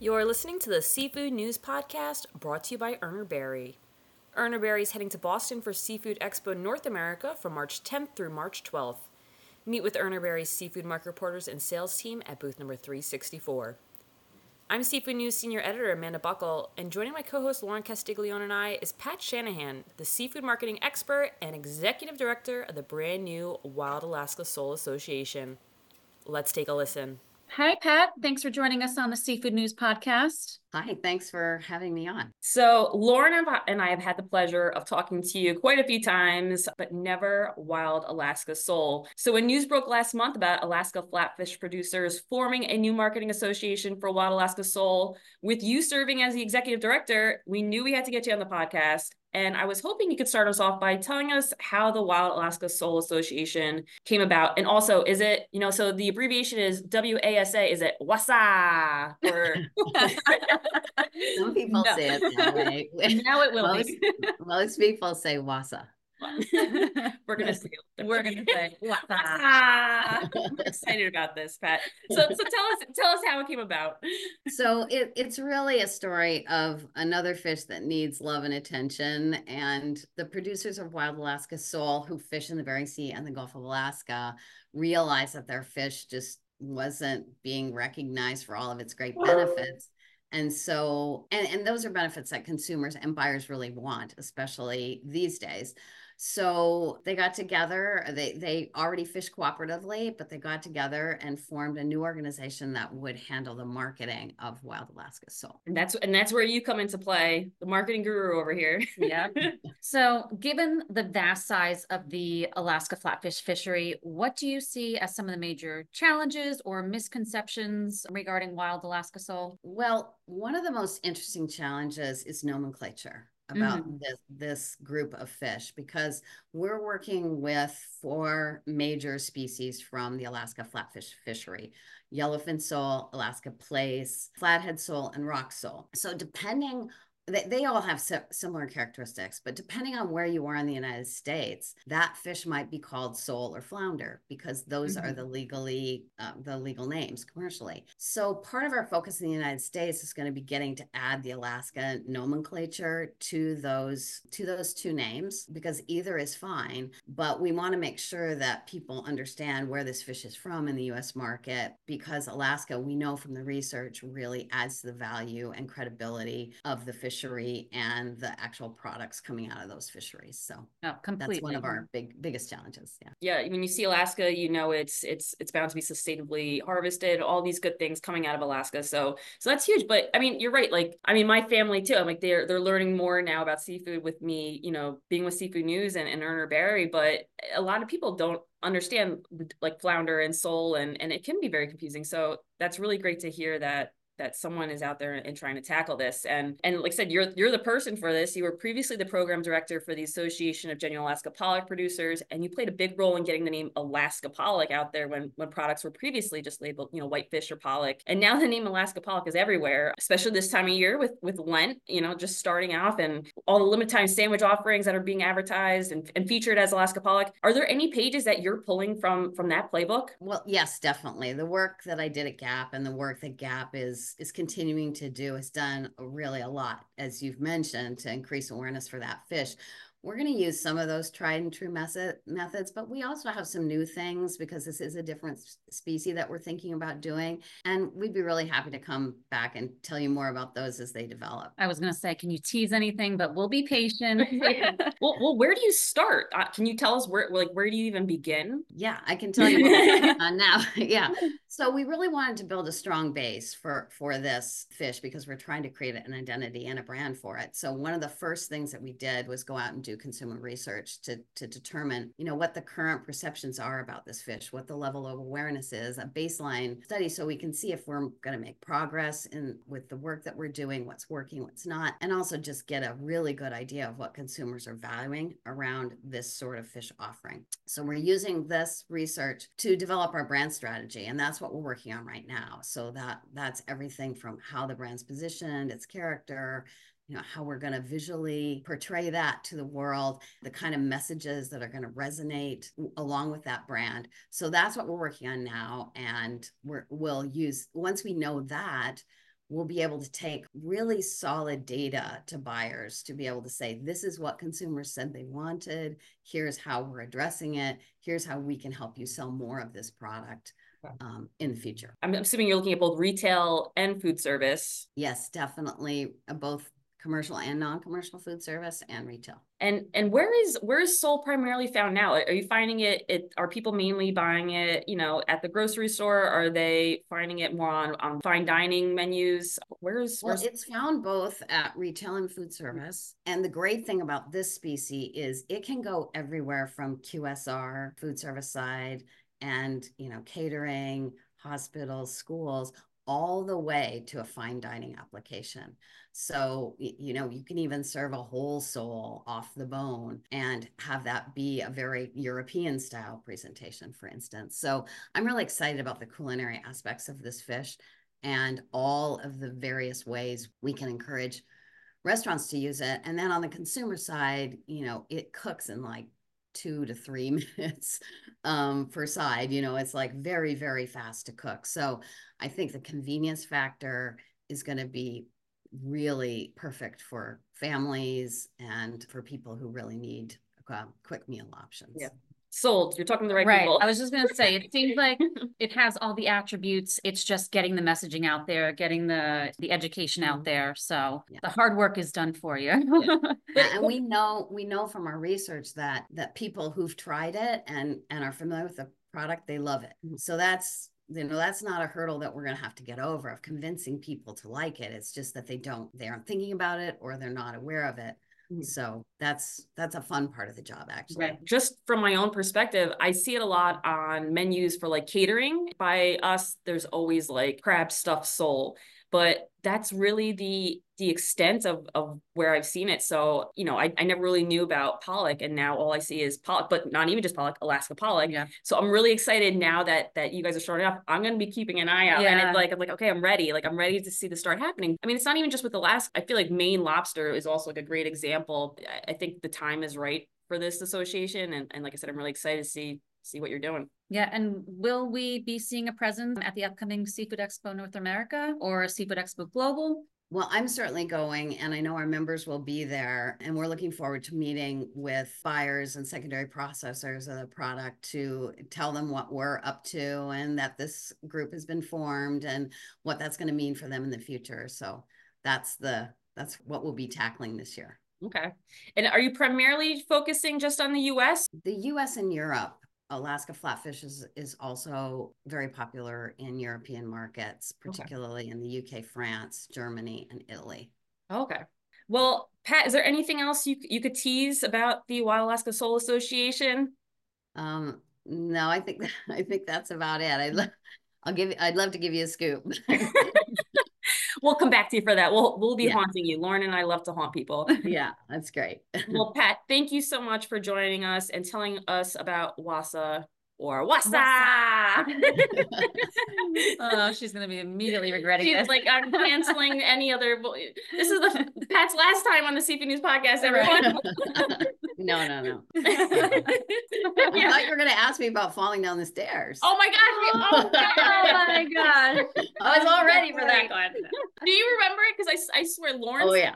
You're listening to the Seafood News Podcast brought to you by Urner Barry. Urner Barry is heading to Boston for Seafood Expo North America from March 10th through March 12th. Meet with Urner Barry's seafood market reporters and sales team at booth number 364. I'm Seafood News Senior Editor Amanda Buckle, and joining my co host Lorin Castiglione and I is Pat Shanahan, the seafood marketing expert and executive director of the brand new Wild Alaska Sole Association. Let's take a listen. Hi, Pat. Thanks for joining us on the Seafood News Podcast. Hi, thanks for having me on. So, Lorin and I have had the pleasure of talking to you quite a few times, but never Wild Alaska Sole. So, when news broke last month about Alaska flatfish producers forming a new marketing association for Wild Alaska Sole, with you serving as the executive director, we knew we had to get you on the podcast. And I was hoping you could start us off by telling us how the Wild Alaska Sole Association came about. And also, is it, you know, so the abbreviation is WASA, is it WASA? Or Some people No. say it that way. now it will most, be. most people say wasa. We're gonna see. We're gonna say "What's up?" I'm excited about this, Pat. So, so tell us, tell us how it came about. So it, it's really a story of another fish that needs love and attention. And the producers of Wild Alaska Sole, who fish in the Bering Sea and the Gulf of Alaska, realized that their fish just wasn't being recognized for all of its great benefits. And so, and, and those are benefits that consumers and buyers really want, especially these days. So they got together. Uh, they they already fished cooperatively, but they got together and formed a new organization that would handle the marketing of Wild Alaska Sole. And that's and that's where you come into play, the marketing guru over here. Yeah. So, given the vast size of the Alaska flatfish fishery, what do you see as some of the major challenges or misconceptions regarding wild Alaska sole? Well, one of the most interesting challenges is nomenclature about mm-hmm. this this group of fish because we're working with four major species from the Alaska flatfish fishery yellowfin sole, Alaska plaice, flathead sole, and rock sole. So depending they, they all have si- similar characteristics, but depending on where you are in the United States, that fish might be called sole or flounder because those are Mhm. the legally uh, the legal names commercially. So part of our focus in the United States is going to be getting to add the Alaska nomenclature to those to those two names because either is fine, but we want to make sure that people understand where this fish is from in the U.S. market because Alaska, we know from the research, really adds to the value and credibility of the fishery and the actual products coming out of those fisheries. So No, completely. that's one of our big biggest challenges. Yeah. yeah, when you see Alaska, you know it's it's it's bound to be sustainably harvested. All these good things coming out of Alaska, so so that's huge. But I mean, you're right. Like I mean, my family too. I'm like they're they're learning more now about seafood with me. You know, being with Seafood News and and Urner Barry. But a lot of people don't understand like flounder and sole, and and it can be very confusing. So that's really great to hear that that someone is out there and trying to tackle this. And and like I said, you're you're the person for this. You were previously the program director for the Association of Genuine Alaska Pollock Producers, and you played a big role in getting the name Alaska Pollock out there when when products were previously just labeled, you know, whitefish or pollock. And now the name Alaska Pollock is everywhere, especially this time of year with with Lent, you know, just starting off and all the limited time sandwich offerings that are being advertised and, and featured as Alaska Pollock. Are there any pages that you're pulling from from that playbook? Well, yes, definitely. The work that I did at GAPP and the work that GAPP is is continuing to do has done really a lot, as you've mentioned, to increase awareness for that fish. We're going to use some of those tried and true method, methods, but we also have some new things because this is a different species that we're thinking about doing. And we'd be really happy to come back and tell you more about those as they develop. I was going to say, can you tease anything? But we'll be patient. well, well, where do you start? Uh, can you tell us where, like, where do you even begin? Yeah, I can tell you what's going on now. yeah. So we really wanted to build a strong base for for this fish because we're trying to create an identity and a brand for it. So one of the first things that we did was go out and do consumer research to to determine, you know, what the current perceptions are about this fish, what the level of awareness is, a baseline study so we can see if we're going to make progress in with the work that we're doing, what's working, what's not, and also just get a really good idea of what consumers are valuing around this sort of fish offering. So we're using this research to develop our brand strategy and that's what we're working on right now. So that that's everything from how the brand's positioned, its character, you know how we're going to visually portray that to the world the kind of messages that are going to resonate along with that brand so that's what we're working on now and we're, we'll use once we know that we'll be able to take really solid data to buyers to be able to say this is what consumers said they wanted here's how we're addressing it here's how we can help you sell more of this product um, in the future. I'm assuming you're looking at both retail and food service. Yes, definitely uh, both commercial and non-commercial food service and retail. And and where is where is sole primarily found now? Are you finding it? It are people mainly buying it, you know, at the grocery store? Are they finding it more on, on fine dining menus? Where's well, it's found both at retail and food service. And the great thing about this species is it can go everywhere from QSR, food service side, and you know catering hospitals schools all the way to a fine dining application. So you know you can even serve a whole sole off the bone and have that be a very european style presentation for instance. So i'm really excited about the culinary aspects of this fish and all of the various ways we can encourage restaurants to use it. And then on the consumer side you know it cooks in like two to three minutes um, per side. You know, it's like very, very fast to cook. So I think the convenience factor is going to be really perfect for families and for people who really need uh, quick meal options. Yeah sold. You're talking to the right, right. people. I was just gonna say it seems like it has all the attributes. It's just getting the messaging out there, getting the the education out mm-hmm. there. So yeah. the hard work is done for you. yeah, and we know we know from our research that that people who've tried it and and are familiar with the product, they love it. Mm-hmm. So that's you know that's not a hurdle that we're going to have to get over of convincing people to like it it's just that they don't they aren't thinking about it or they're not aware of it Mm-hmm. So that's that's a fun part of the job actually. Right. Just from my own perspective, I see it a lot on menus for like catering. By us, there's always like crab stuffed sole but that's really the the extent of of where I've seen it. So, you know, I, I never really knew about pollock and now all I see is pollock, but not even just pollock, Alaska pollock. Yeah. So I'm really excited now that that you guys are starting up. I'm gonna be keeping an eye out. Yeah. And it's like I'm like, okay, I'm ready. Like I'm ready to see this start happening. I mean, it's not even just with Alaska. I feel like Maine lobster is also like a great example. I think the time is right for this association. And, and like I said, I'm really excited to see see what you're doing. Yeah, and will we be seeing a presence at the upcoming Seafood Expo North America or Seafood Expo Global? Well, I'm certainly going, and I know our members will be there. And we're looking forward to meeting with buyers and secondary processors of the product to tell them what we're up to and that this group has been formed and what that's going to mean for them in the future. So that's the that's what we'll be tackling this year. Okay. And are you primarily focusing just on the US? The US and Europe. Alaska flatfish is, is also very popular in European markets, particularly okay. in the UK, France, Germany, and Italy. Okay. Well, Pat, is there anything else you you could tease about the Wild Alaska Sole Association? Um, no, I think I think that's about it. I I'll give I'd love to give you a scoop. we'll come back to you for that. We'll we'll be yeah. haunting you. Lorin and I love to haunt people. yeah, that's great. well, Pat, thank you so much for joining us and telling us about WASA or Wasa. oh, she's gonna be immediately regretting she's this. like, I'm canceling any other. This is the Pat's last time on the CP News podcast, everyone. no, no, no. I thought you were gonna ask me about falling down the stairs. Oh my gosh! Oh, oh my oh god! I was all ready for that one. Do you remember it? Because I, I swear, Lawrence. Oh yeah.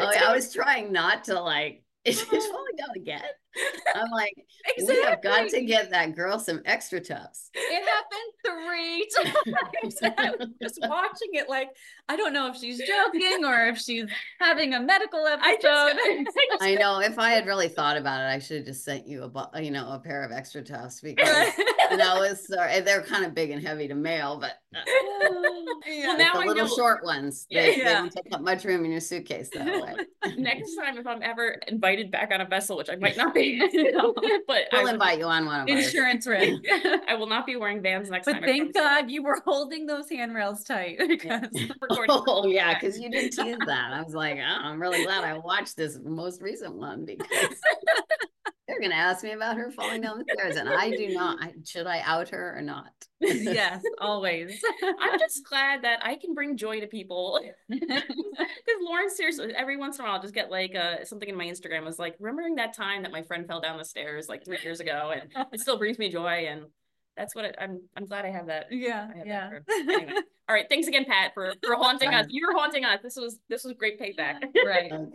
oh yeah. I was trying not to like. Is it down again? I'm like, exactly. we have got to get that girl some XtraTufs. It happened three times. I was just watching it like, I don't know if she's joking or if she's having a medical episode. I, just, I, know. If I had really thought about it, I should have just sent you a, you know, a pair of XtraTufs because that it's sorry. They're kind of big and heavy to mail, but uh, yeah. well, now the I little know. short ones. They, yeah. they don't take up much room in your suitcase that way. Next time, if I'm ever invited back on a vessel, which I might not be but we'll I invite you on one of insurance risk. I will not be wearing Vans next but time. But thank God you were holding those handrails tight. Because oh yeah, because you didn't tease that. I was like, oh, I'm really glad I watched this most recent one because they're you're gonna ask me about her falling down the stairs, and I do not. I, should I out her or not? yes, always. I'm just glad that I can bring joy to people. Because Lorin, seriously, every once in a while, I'll just get like uh, something in my Instagram was like, remembering that time that my friend fell down the stairs like three years ago, and it still brings me joy. And that's what it, I'm. I'm glad I have that. yeah, have yeah. that anyway. All right, thanks again, Pat, for for haunting us. You're haunting us. This was this was great payback. right.